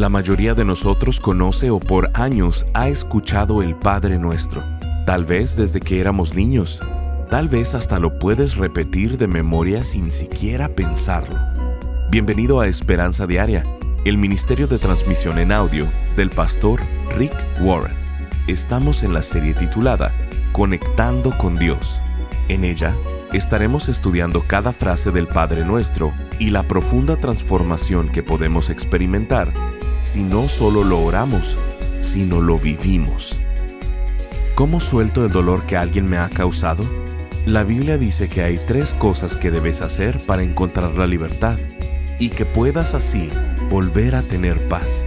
La mayoría de nosotros conoce o por años ha escuchado el Padre Nuestro, tal vez desde que éramos niños, tal vez hasta lo puedes repetir de memoria sin siquiera pensarlo. Bienvenido a Esperanza Diaria, el Ministerio de Transmisión en Audio del pastor Rick Warren. Estamos en la serie titulada Conectando con Dios. En ella estaremos estudiando cada frase del Padre Nuestro y la profunda transformación que podemos experimentar si no solo lo oramos, sino lo vivimos. ¿Cómo suelto el dolor que alguien me ha causado? La Biblia dice que hay tres cosas que debes hacer para encontrar la libertad y que puedas así volver a tener paz.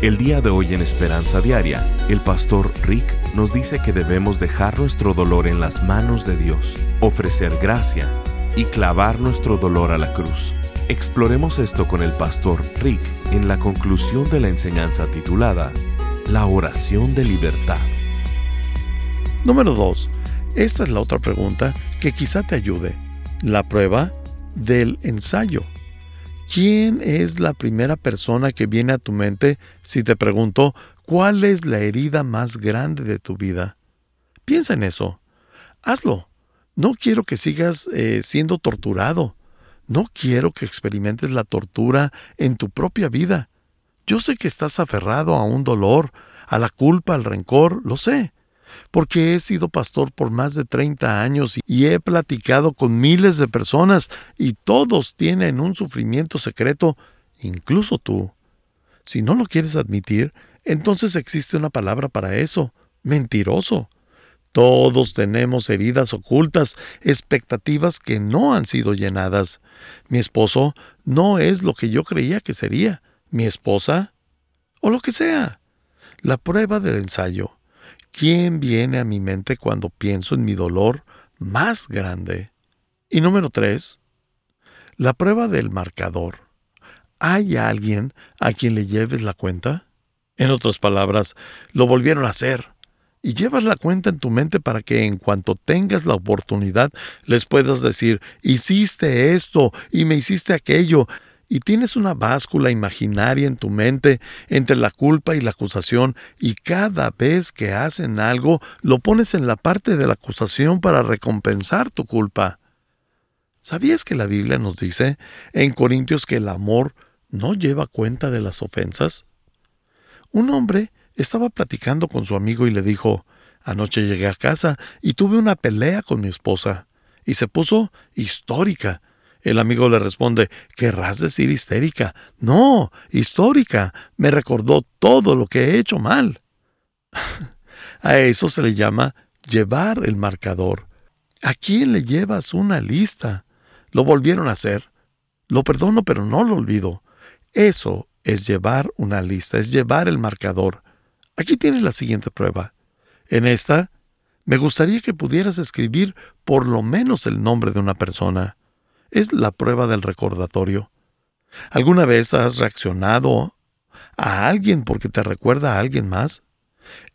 El día de hoy en Esperanza Diaria, el pastor Rick nos dice que debemos dejar nuestro dolor en las manos de Dios, ofrecer gracia y clavar nuestro dolor a la cruz. Exploremos esto con el pastor Rick en la conclusión de la enseñanza titulada La oración de libertad. Número 2. Esta es la otra pregunta que quizá te ayude. La prueba del ensayo. ¿Quién es la primera persona que viene a tu mente si te pregunto cuál es la herida más grande de tu vida? Piensa en eso. Hazlo. No quiero que sigas eh, siendo torturado. No quiero que experimentes la tortura en tu propia vida. Yo sé que estás aferrado a un dolor, a la culpa, al rencor, lo sé, porque he sido pastor por más de 30 años y he platicado con miles de personas y todos tienen un sufrimiento secreto, incluso tú. Si no lo quieres admitir, entonces existe una palabra para eso, mentiroso. Todos tenemos heridas ocultas, expectativas que no han sido llenadas. Mi esposo no es lo que yo creía que sería. Mi esposa o lo que sea. La prueba del ensayo. ¿Quién viene a mi mente cuando pienso en mi dolor más grande? Y número tres, la prueba del marcador. ¿Hay alguien a quien le lleves la cuenta? En otras palabras, lo volvieron a hacer y llevas la cuenta en tu mente para que en cuanto tengas la oportunidad les puedas decir, hiciste esto y me hiciste aquello, y tienes una báscula imaginaria en tu mente entre la culpa y la acusación, y cada vez que hacen algo lo pones en la parte de la acusación para recompensar tu culpa. ¿Sabías que la Biblia nos dice en Corintios que el amor no lleva cuenta de las ofensas? Un hombre estaba platicando con su amigo y le dijo, Anoche llegué a casa y tuve una pelea con mi esposa. Y se puso histórica. El amigo le responde, ¿querrás decir histérica? No, histórica. Me recordó todo lo que he hecho mal. a eso se le llama llevar el marcador. ¿A quién le llevas una lista? Lo volvieron a hacer. Lo perdono, pero no lo olvido. Eso es llevar una lista, es llevar el marcador. Aquí tienes la siguiente prueba. En esta, me gustaría que pudieras escribir por lo menos el nombre de una persona. Es la prueba del recordatorio. ¿Alguna vez has reaccionado a alguien porque te recuerda a alguien más?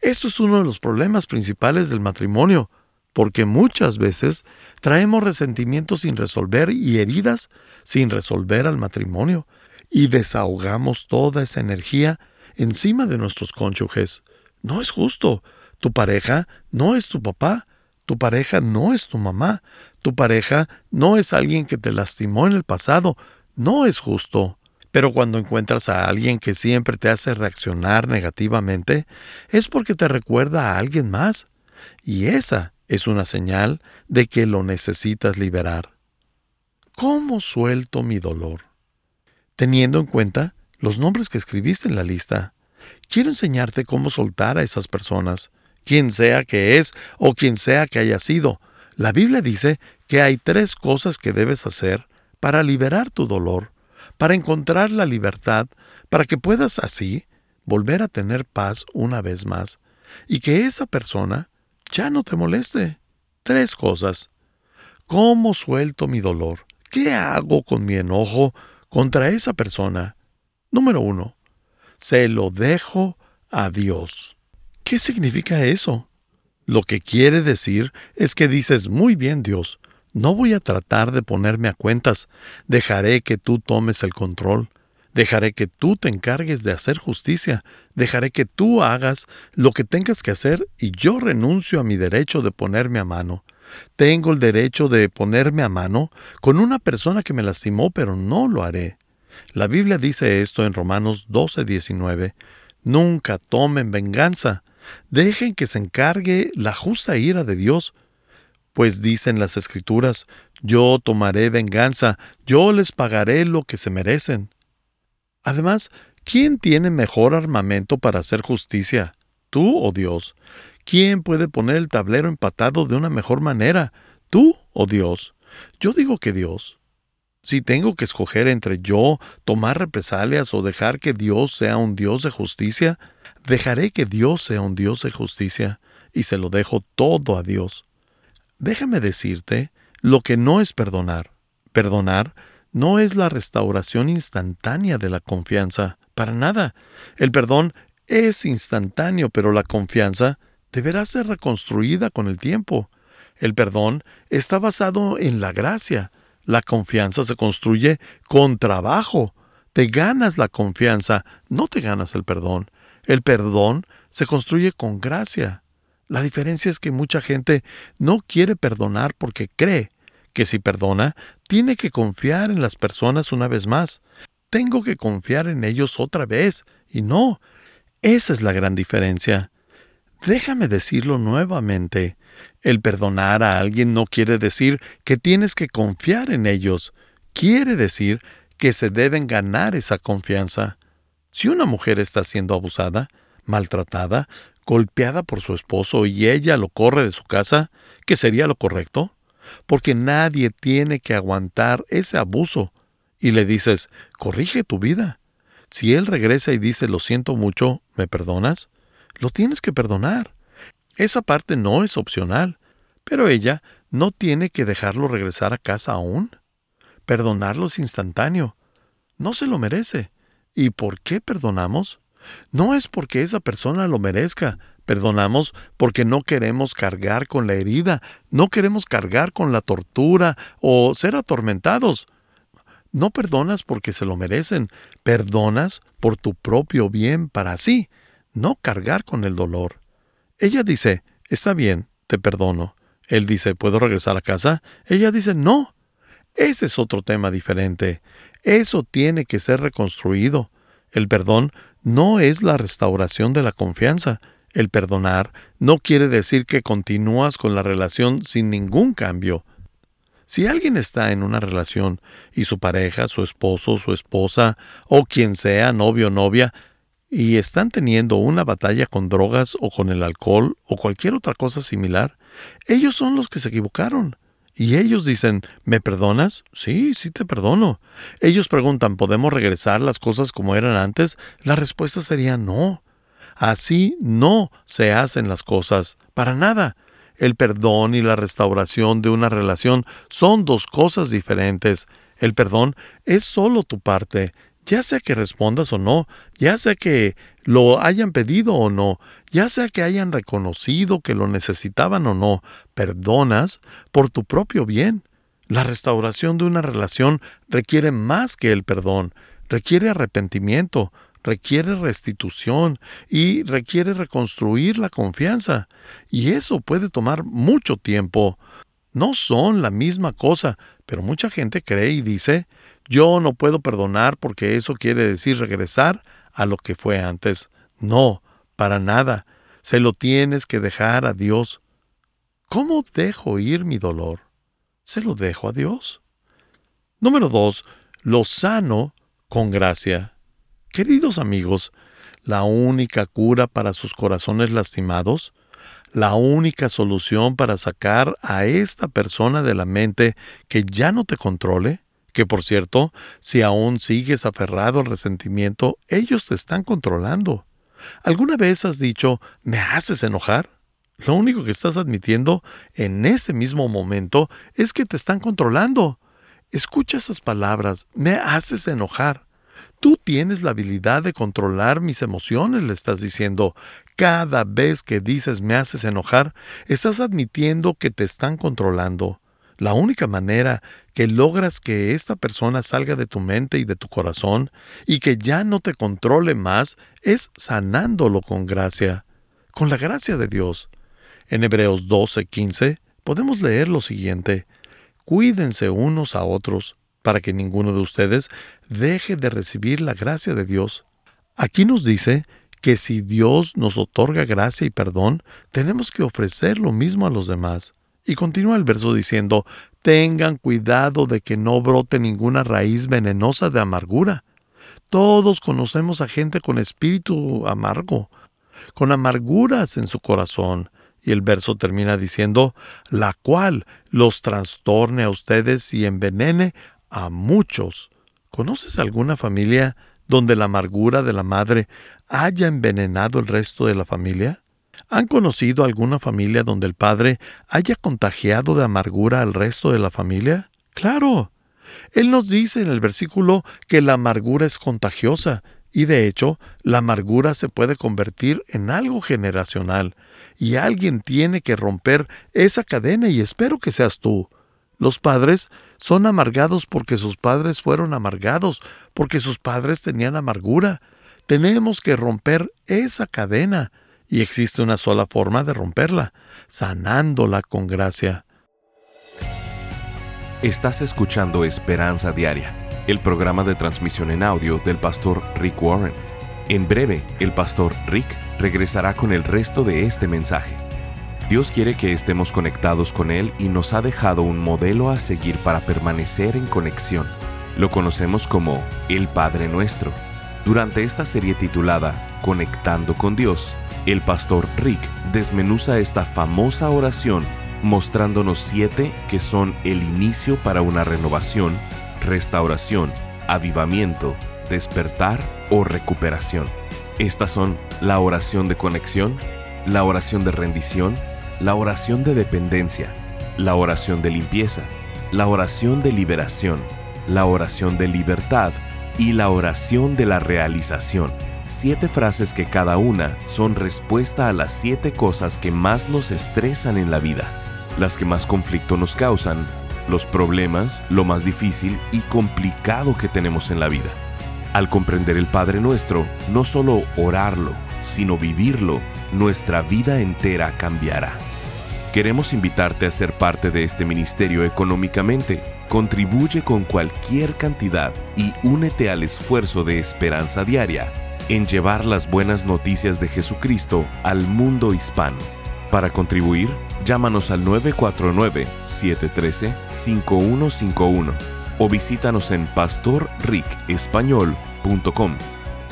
Esto es uno de los problemas principales del matrimonio, porque muchas veces traemos resentimientos sin resolver y heridas sin resolver al matrimonio, y desahogamos toda esa energía encima de nuestros cónyuges. No es justo. Tu pareja no es tu papá. Tu pareja no es tu mamá. Tu pareja no es alguien que te lastimó en el pasado. No es justo. Pero cuando encuentras a alguien que siempre te hace reaccionar negativamente, es porque te recuerda a alguien más. Y esa es una señal de que lo necesitas liberar. ¿Cómo suelto mi dolor? Teniendo en cuenta los nombres que escribiste en la lista. Quiero enseñarte cómo soltar a esas personas, quien sea que es o quien sea que haya sido. La Biblia dice que hay tres cosas que debes hacer para liberar tu dolor, para encontrar la libertad, para que puedas así volver a tener paz una vez más, y que esa persona ya no te moleste. Tres cosas. ¿Cómo suelto mi dolor? ¿Qué hago con mi enojo contra esa persona? Número uno, se lo dejo a Dios. ¿Qué significa eso? Lo que quiere decir es que dices, muy bien Dios, no voy a tratar de ponerme a cuentas, dejaré que tú tomes el control. Dejaré que tú te encargues de hacer justicia. Dejaré que tú hagas lo que tengas que hacer y yo renuncio a mi derecho de ponerme a mano. Tengo el derecho de ponerme a mano con una persona que me lastimó, pero no lo haré. La Biblia dice esto en Romanos 12:19. Nunca tomen venganza. Dejen que se encargue la justa ira de Dios. Pues dicen las Escrituras, yo tomaré venganza, yo les pagaré lo que se merecen. Además, ¿quién tiene mejor armamento para hacer justicia? ¿Tú o Dios? ¿Quién puede poner el tablero empatado de una mejor manera? ¿Tú o Dios? Yo digo que Dios. Si tengo que escoger entre yo tomar represalias o dejar que Dios sea un Dios de justicia, dejaré que Dios sea un Dios de justicia y se lo dejo todo a Dios. Déjame decirte lo que no es perdonar. Perdonar no es la restauración instantánea de la confianza, para nada. El perdón es instantáneo, pero la confianza deberá ser reconstruida con el tiempo. El perdón está basado en la gracia. La confianza se construye con trabajo. Te ganas la confianza, no te ganas el perdón. El perdón se construye con gracia. La diferencia es que mucha gente no quiere perdonar porque cree que si perdona, tiene que confiar en las personas una vez más. Tengo que confiar en ellos otra vez. Y no, esa es la gran diferencia. Déjame decirlo nuevamente. El perdonar a alguien no quiere decir que tienes que confiar en ellos. Quiere decir que se deben ganar esa confianza. Si una mujer está siendo abusada, maltratada, golpeada por su esposo y ella lo corre de su casa, ¿qué sería lo correcto? porque nadie tiene que aguantar ese abuso. Y le dices, corrige tu vida. Si él regresa y dice, lo siento mucho, ¿me perdonas? Lo tienes que perdonar. Esa parte no es opcional, pero ella no tiene que dejarlo regresar a casa aún. Perdonarlo es instantáneo. No se lo merece. ¿Y por qué perdonamos? No es porque esa persona lo merezca, Perdonamos porque no queremos cargar con la herida, no queremos cargar con la tortura o ser atormentados. No perdonas porque se lo merecen, perdonas por tu propio bien para sí, no cargar con el dolor. Ella dice, está bien, te perdono. Él dice, ¿puedo regresar a casa? Ella dice, no. Ese es otro tema diferente. Eso tiene que ser reconstruido. El perdón no es la restauración de la confianza, el perdonar no quiere decir que continúas con la relación sin ningún cambio. Si alguien está en una relación y su pareja, su esposo, su esposa o quien sea, novio o novia, y están teniendo una batalla con drogas o con el alcohol o cualquier otra cosa similar, ellos son los que se equivocaron. Y ellos dicen, ¿me perdonas? Sí, sí te perdono. Ellos preguntan, ¿podemos regresar las cosas como eran antes? La respuesta sería no. Así no se hacen las cosas, para nada. El perdón y la restauración de una relación son dos cosas diferentes. El perdón es solo tu parte, ya sea que respondas o no, ya sea que lo hayan pedido o no, ya sea que hayan reconocido que lo necesitaban o no, perdonas por tu propio bien. La restauración de una relación requiere más que el perdón, requiere arrepentimiento, requiere restitución y requiere reconstruir la confianza. Y eso puede tomar mucho tiempo. No son la misma cosa, pero mucha gente cree y dice, yo no puedo perdonar porque eso quiere decir regresar a lo que fue antes. No, para nada. Se lo tienes que dejar a Dios. ¿Cómo dejo ir mi dolor? Se lo dejo a Dios. Número dos, lo sano con gracia. Queridos amigos, la única cura para sus corazones lastimados, la única solución para sacar a esta persona de la mente que ya no te controle, que por cierto, si aún sigues aferrado al resentimiento, ellos te están controlando. ¿Alguna vez has dicho, me haces enojar? Lo único que estás admitiendo en ese mismo momento es que te están controlando. Escucha esas palabras, me haces enojar. Tú tienes la habilidad de controlar mis emociones, le estás diciendo. Cada vez que dices me haces enojar, estás admitiendo que te están controlando. La única manera que logras que esta persona salga de tu mente y de tu corazón y que ya no te controle más es sanándolo con gracia, con la gracia de Dios. En Hebreos 12:15 podemos leer lo siguiente, Cuídense unos a otros para que ninguno de ustedes deje de recibir la gracia de Dios. Aquí nos dice que si Dios nos otorga gracia y perdón, tenemos que ofrecer lo mismo a los demás. Y continúa el verso diciendo, tengan cuidado de que no brote ninguna raíz venenosa de amargura. Todos conocemos a gente con espíritu amargo, con amarguras en su corazón. Y el verso termina diciendo, la cual los trastorne a ustedes y envenene a muchos. ¿Conoces alguna familia donde la amargura de la madre haya envenenado el resto de la familia? ¿Han conocido alguna familia donde el padre haya contagiado de amargura al resto de la familia? Claro. Él nos dice en el versículo que la amargura es contagiosa y de hecho la amargura se puede convertir en algo generacional y alguien tiene que romper esa cadena y espero que seas tú. Los padres son amargados porque sus padres fueron amargados, porque sus padres tenían amargura. Tenemos que romper esa cadena y existe una sola forma de romperla, sanándola con gracia. Estás escuchando Esperanza Diaria, el programa de transmisión en audio del pastor Rick Warren. En breve, el pastor Rick regresará con el resto de este mensaje. Dios quiere que estemos conectados con Él y nos ha dejado un modelo a seguir para permanecer en conexión. Lo conocemos como el Padre Nuestro. Durante esta serie titulada Conectando con Dios, el pastor Rick desmenuza esta famosa oración mostrándonos siete que son el inicio para una renovación, restauración, avivamiento, despertar o recuperación. Estas son la oración de conexión, la oración de rendición, la oración de dependencia, la oración de limpieza, la oración de liberación, la oración de libertad y la oración de la realización. Siete frases que cada una son respuesta a las siete cosas que más nos estresan en la vida, las que más conflicto nos causan, los problemas, lo más difícil y complicado que tenemos en la vida. Al comprender el Padre Nuestro, no solo orarlo, sino vivirlo, nuestra vida entera cambiará. Queremos invitarte a ser parte de este ministerio económicamente. Contribuye con cualquier cantidad y únete al esfuerzo de esperanza diaria en llevar las buenas noticias de Jesucristo al mundo hispano. Para contribuir, llámanos al 949-713-5151 o visítanos en pastorricespañol.com.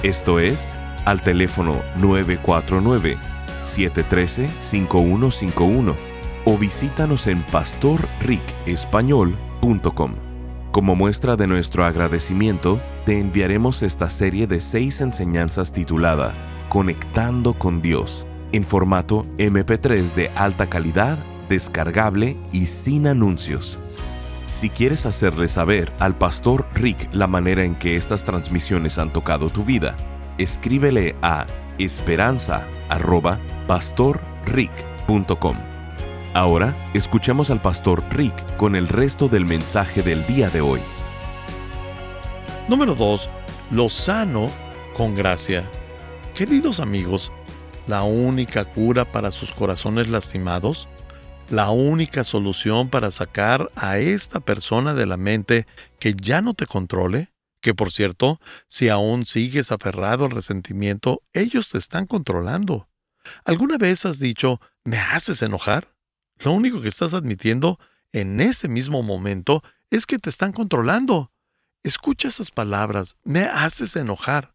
Esto es, al teléfono 949 713-5151 o visítanos en pastorricespañol.com. Como muestra de nuestro agradecimiento, te enviaremos esta serie de seis enseñanzas titulada Conectando con Dios, en formato MP3 de alta calidad, descargable y sin anuncios. Si quieres hacerle saber al pastor Rick la manera en que estas transmisiones han tocado tu vida, escríbele a esperanza.pastorrick.com. Ahora escuchemos al pastor Rick con el resto del mensaje del día de hoy. Número 2. Lo sano con gracia. Queridos amigos, la única cura para sus corazones lastimados, la única solución para sacar a esta persona de la mente que ya no te controle, que por cierto, si aún sigues aferrado al resentimiento, ellos te están controlando. ¿Alguna vez has dicho, me haces enojar? Lo único que estás admitiendo en ese mismo momento es que te están controlando. Escucha esas palabras, me haces enojar.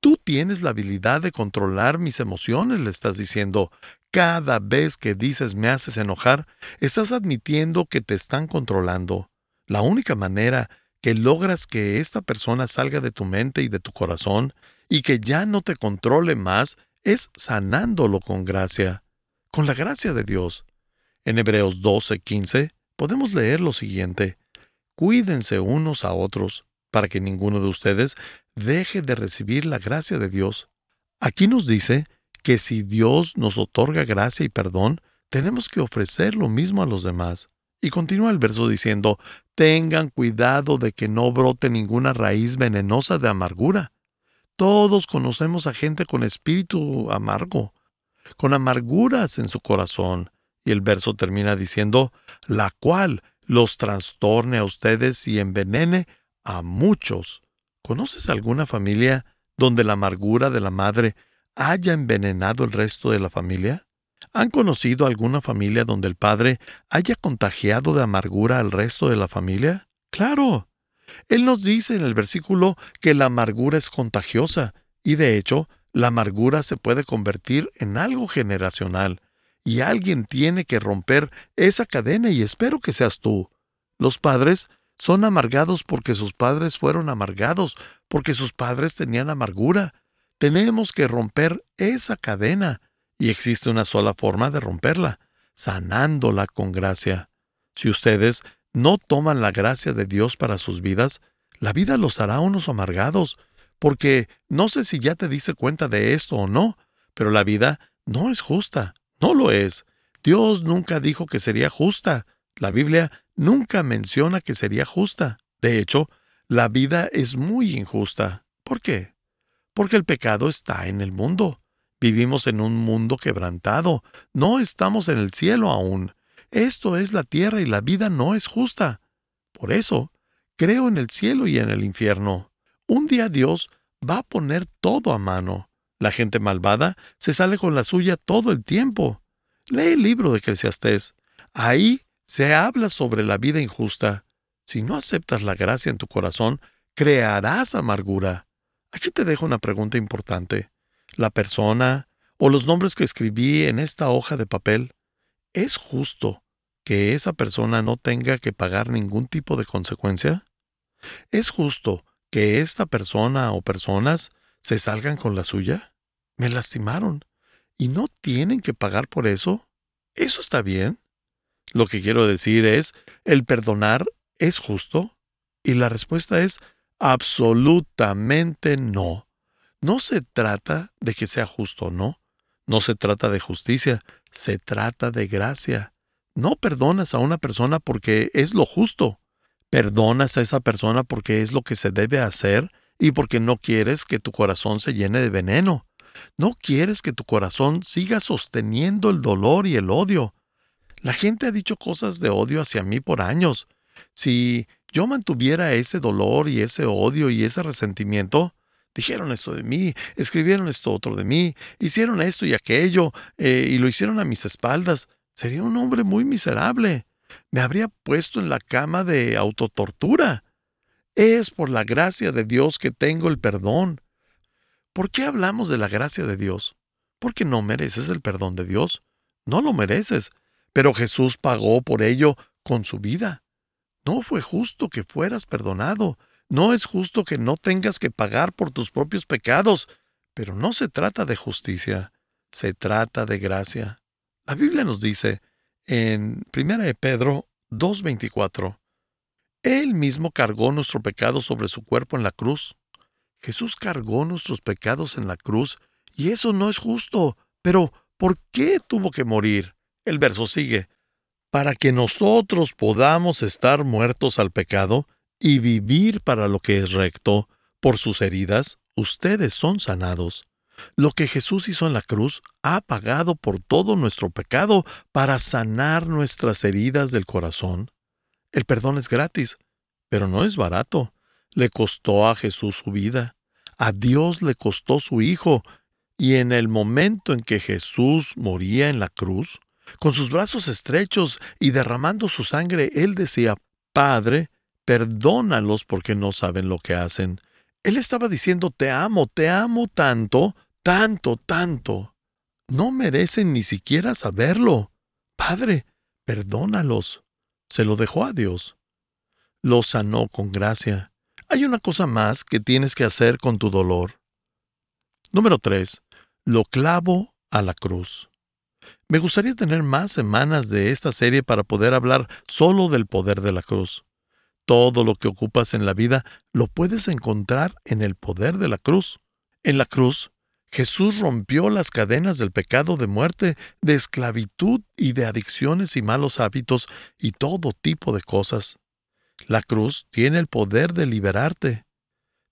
Tú tienes la habilidad de controlar mis emociones, le estás diciendo. Cada vez que dices me haces enojar, estás admitiendo que te están controlando. La única manera que logras que esta persona salga de tu mente y de tu corazón y que ya no te controle más es sanándolo con gracia, con la gracia de Dios. En Hebreos 12:15 podemos leer lo siguiente, Cuídense unos a otros para que ninguno de ustedes deje de recibir la gracia de Dios. Aquí nos dice que si Dios nos otorga gracia y perdón, tenemos que ofrecer lo mismo a los demás. Y continúa el verso diciendo, tengan cuidado de que no brote ninguna raíz venenosa de amargura. Todos conocemos a gente con espíritu amargo, con amarguras en su corazón. Y el verso termina diciendo, la cual los trastorne a ustedes y envenene a muchos. ¿Conoces alguna familia donde la amargura de la madre haya envenenado el resto de la familia? ¿Han conocido alguna familia donde el padre haya contagiado de amargura al resto de la familia? Claro. Él nos dice en el versículo que la amargura es contagiosa, y de hecho, la amargura se puede convertir en algo generacional, y alguien tiene que romper esa cadena y espero que seas tú. Los padres son amargados porque sus padres fueron amargados, porque sus padres tenían amargura. Tenemos que romper esa cadena, y existe una sola forma de romperla, sanándola con gracia. Si ustedes no toman la gracia de Dios para sus vidas, la vida los hará unos amargados, porque no sé si ya te dice cuenta de esto o no, pero la vida no es justa, no lo es. Dios nunca dijo que sería justa. La Biblia nunca menciona que sería justa. De hecho, la vida es muy injusta. ¿Por qué? Porque el pecado está en el mundo. Vivimos en un mundo quebrantado. No estamos en el cielo aún. Esto es la tierra y la vida no es justa. Por eso, creo en el cielo y en el infierno. Un día Dios va a poner todo a mano. La gente malvada se sale con la suya todo el tiempo. Lee el libro de Eclesiastés. Ahí se habla sobre la vida injusta. Si no aceptas la gracia en tu corazón, crearás amargura. Aquí te dejo una pregunta importante. ¿La persona o los nombres que escribí en esta hoja de papel, ¿es justo que esa persona no tenga que pagar ningún tipo de consecuencia? ¿Es justo que esta persona o personas se salgan con la suya? Me lastimaron. ¿Y no tienen que pagar por eso? ¿Eso está bien? Lo que quiero decir es, ¿el perdonar es justo? Y la respuesta es absolutamente no. No se trata de que sea justo o no. No se trata de justicia, se trata de gracia. No perdonas a una persona porque es lo justo. Perdonas a esa persona porque es lo que se debe hacer y porque no quieres que tu corazón se llene de veneno. No quieres que tu corazón siga sosteniendo el dolor y el odio. La gente ha dicho cosas de odio hacia mí por años. Si yo mantuviera ese dolor y ese odio y ese resentimiento, dijeron esto de mí, escribieron esto otro de mí, hicieron esto y aquello, eh, y lo hicieron a mis espaldas, sería un hombre muy miserable. Me habría puesto en la cama de autotortura. Es por la gracia de Dios que tengo el perdón. ¿Por qué hablamos de la gracia de Dios? Porque no mereces el perdón de Dios. No lo mereces pero Jesús pagó por ello con su vida. No fue justo que fueras perdonado. No es justo que no tengas que pagar por tus propios pecados. Pero no se trata de justicia, se trata de gracia. La Biblia nos dice en 1 de Pedro 2.24, Él mismo cargó nuestro pecado sobre su cuerpo en la cruz. Jesús cargó nuestros pecados en la cruz, y eso no es justo. Pero, ¿por qué tuvo que morir? El verso sigue, para que nosotros podamos estar muertos al pecado y vivir para lo que es recto, por sus heridas ustedes son sanados. Lo que Jesús hizo en la cruz ha pagado por todo nuestro pecado para sanar nuestras heridas del corazón. El perdón es gratis, pero no es barato. Le costó a Jesús su vida. A Dios le costó su Hijo. Y en el momento en que Jesús moría en la cruz, con sus brazos estrechos y derramando su sangre, él decía, Padre, perdónalos porque no saben lo que hacen. Él estaba diciendo, te amo, te amo tanto, tanto, tanto. No merecen ni siquiera saberlo. Padre, perdónalos. Se lo dejó a Dios. Lo sanó con gracia. Hay una cosa más que tienes que hacer con tu dolor. Número 3. Lo clavo a la cruz. Me gustaría tener más semanas de esta serie para poder hablar solo del poder de la cruz. Todo lo que ocupas en la vida lo puedes encontrar en el poder de la cruz. En la cruz, Jesús rompió las cadenas del pecado de muerte, de esclavitud y de adicciones y malos hábitos y todo tipo de cosas. La cruz tiene el poder de liberarte.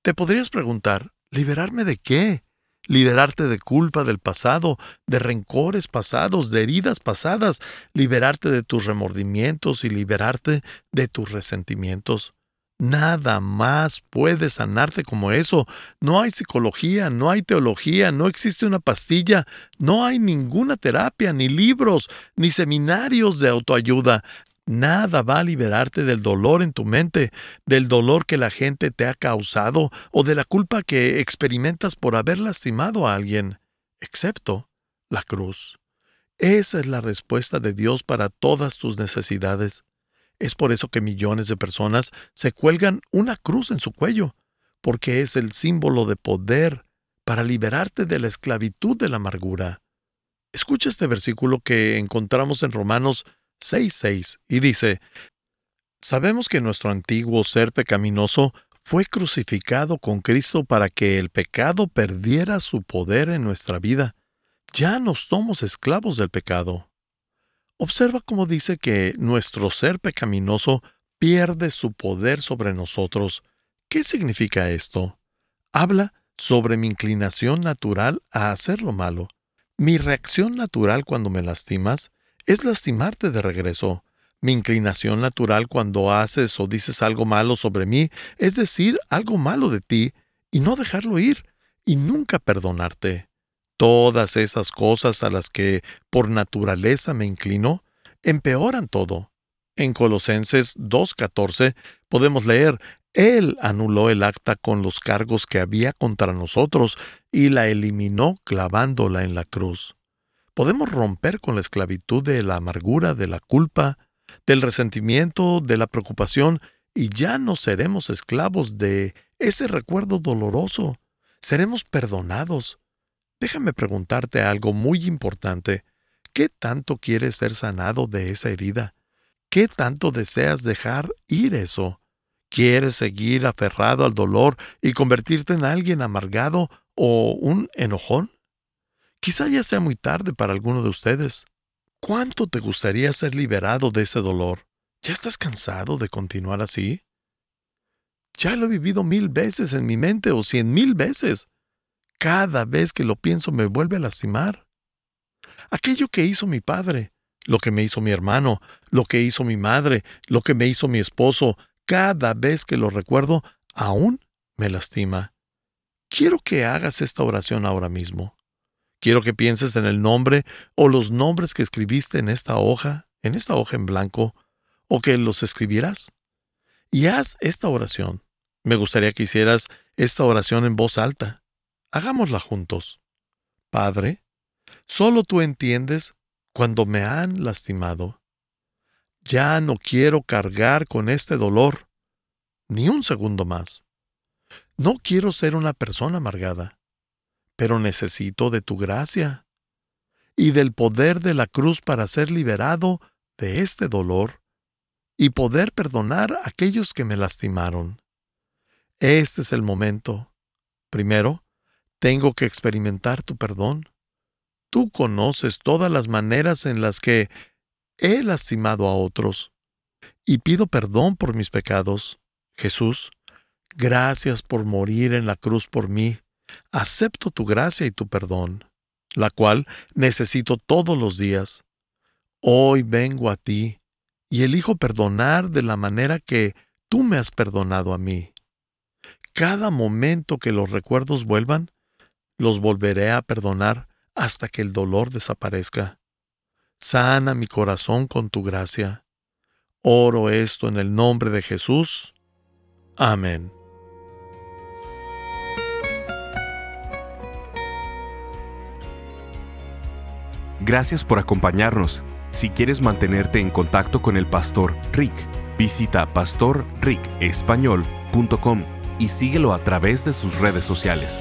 Te podrías preguntar, ¿liberarme de qué? Liberarte de culpa del pasado, de rencores pasados, de heridas pasadas, liberarte de tus remordimientos y liberarte de tus resentimientos. Nada más puede sanarte como eso. No hay psicología, no hay teología, no existe una pastilla, no hay ninguna terapia, ni libros, ni seminarios de autoayuda. Nada va a liberarte del dolor en tu mente, del dolor que la gente te ha causado o de la culpa que experimentas por haber lastimado a alguien, excepto la cruz. Esa es la respuesta de Dios para todas tus necesidades. Es por eso que millones de personas se cuelgan una cruz en su cuello, porque es el símbolo de poder para liberarte de la esclavitud de la amargura. Escucha este versículo que encontramos en Romanos 6.6 y dice, Sabemos que nuestro antiguo ser pecaminoso fue crucificado con Cristo para que el pecado perdiera su poder en nuestra vida. Ya no somos esclavos del pecado. Observa cómo dice que nuestro ser pecaminoso pierde su poder sobre nosotros. ¿Qué significa esto? Habla sobre mi inclinación natural a hacer lo malo. Mi reacción natural cuando me lastimas es lastimarte de regreso. Mi inclinación natural cuando haces o dices algo malo sobre mí es decir algo malo de ti y no dejarlo ir y nunca perdonarte. Todas esas cosas a las que por naturaleza me inclino empeoran todo. En Colosenses 2.14 podemos leer, Él anuló el acta con los cargos que había contra nosotros y la eliminó clavándola en la cruz. Podemos romper con la esclavitud de la amargura, de la culpa, del resentimiento, de la preocupación, y ya no seremos esclavos de ese recuerdo doloroso. Seremos perdonados, Déjame preguntarte algo muy importante. ¿Qué tanto quieres ser sanado de esa herida? ¿Qué tanto deseas dejar ir eso? ¿Quieres seguir aferrado al dolor y convertirte en alguien amargado o un enojón? Quizá ya sea muy tarde para alguno de ustedes. ¿Cuánto te gustaría ser liberado de ese dolor? ¿Ya estás cansado de continuar así? Ya lo he vivido mil veces en mi mente o cien mil veces. Cada vez que lo pienso me vuelve a lastimar. Aquello que hizo mi padre, lo que me hizo mi hermano, lo que hizo mi madre, lo que me hizo mi esposo, cada vez que lo recuerdo, aún me lastima. Quiero que hagas esta oración ahora mismo. Quiero que pienses en el nombre o los nombres que escribiste en esta hoja, en esta hoja en blanco, o que los escribieras. Y haz esta oración. Me gustaría que hicieras esta oración en voz alta. Hagámosla juntos. Padre, solo tú entiendes cuando me han lastimado. Ya no quiero cargar con este dolor, ni un segundo más. No quiero ser una persona amargada, pero necesito de tu gracia y del poder de la cruz para ser liberado de este dolor y poder perdonar a aquellos que me lastimaron. Este es el momento. Primero, tengo que experimentar tu perdón. Tú conoces todas las maneras en las que he lastimado a otros. Y pido perdón por mis pecados. Jesús, gracias por morir en la cruz por mí. Acepto tu gracia y tu perdón, la cual necesito todos los días. Hoy vengo a ti y elijo perdonar de la manera que tú me has perdonado a mí. Cada momento que los recuerdos vuelvan, los volveré a perdonar hasta que el dolor desaparezca. Sana mi corazón con tu gracia. Oro esto en el nombre de Jesús. Amén. Gracias por acompañarnos. Si quieres mantenerte en contacto con el pastor Rick, visita pastorricespañol.com y síguelo a través de sus redes sociales.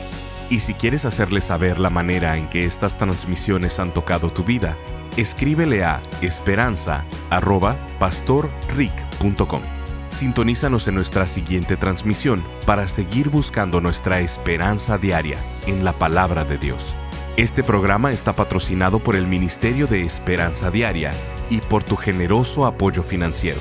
Y si quieres hacerle saber la manera en que estas transmisiones han tocado tu vida, escríbele a esperanza.pastorrick.com. Sintonízanos en nuestra siguiente transmisión para seguir buscando nuestra esperanza diaria en la palabra de Dios. Este programa está patrocinado por el Ministerio de Esperanza Diaria y por tu generoso apoyo financiero.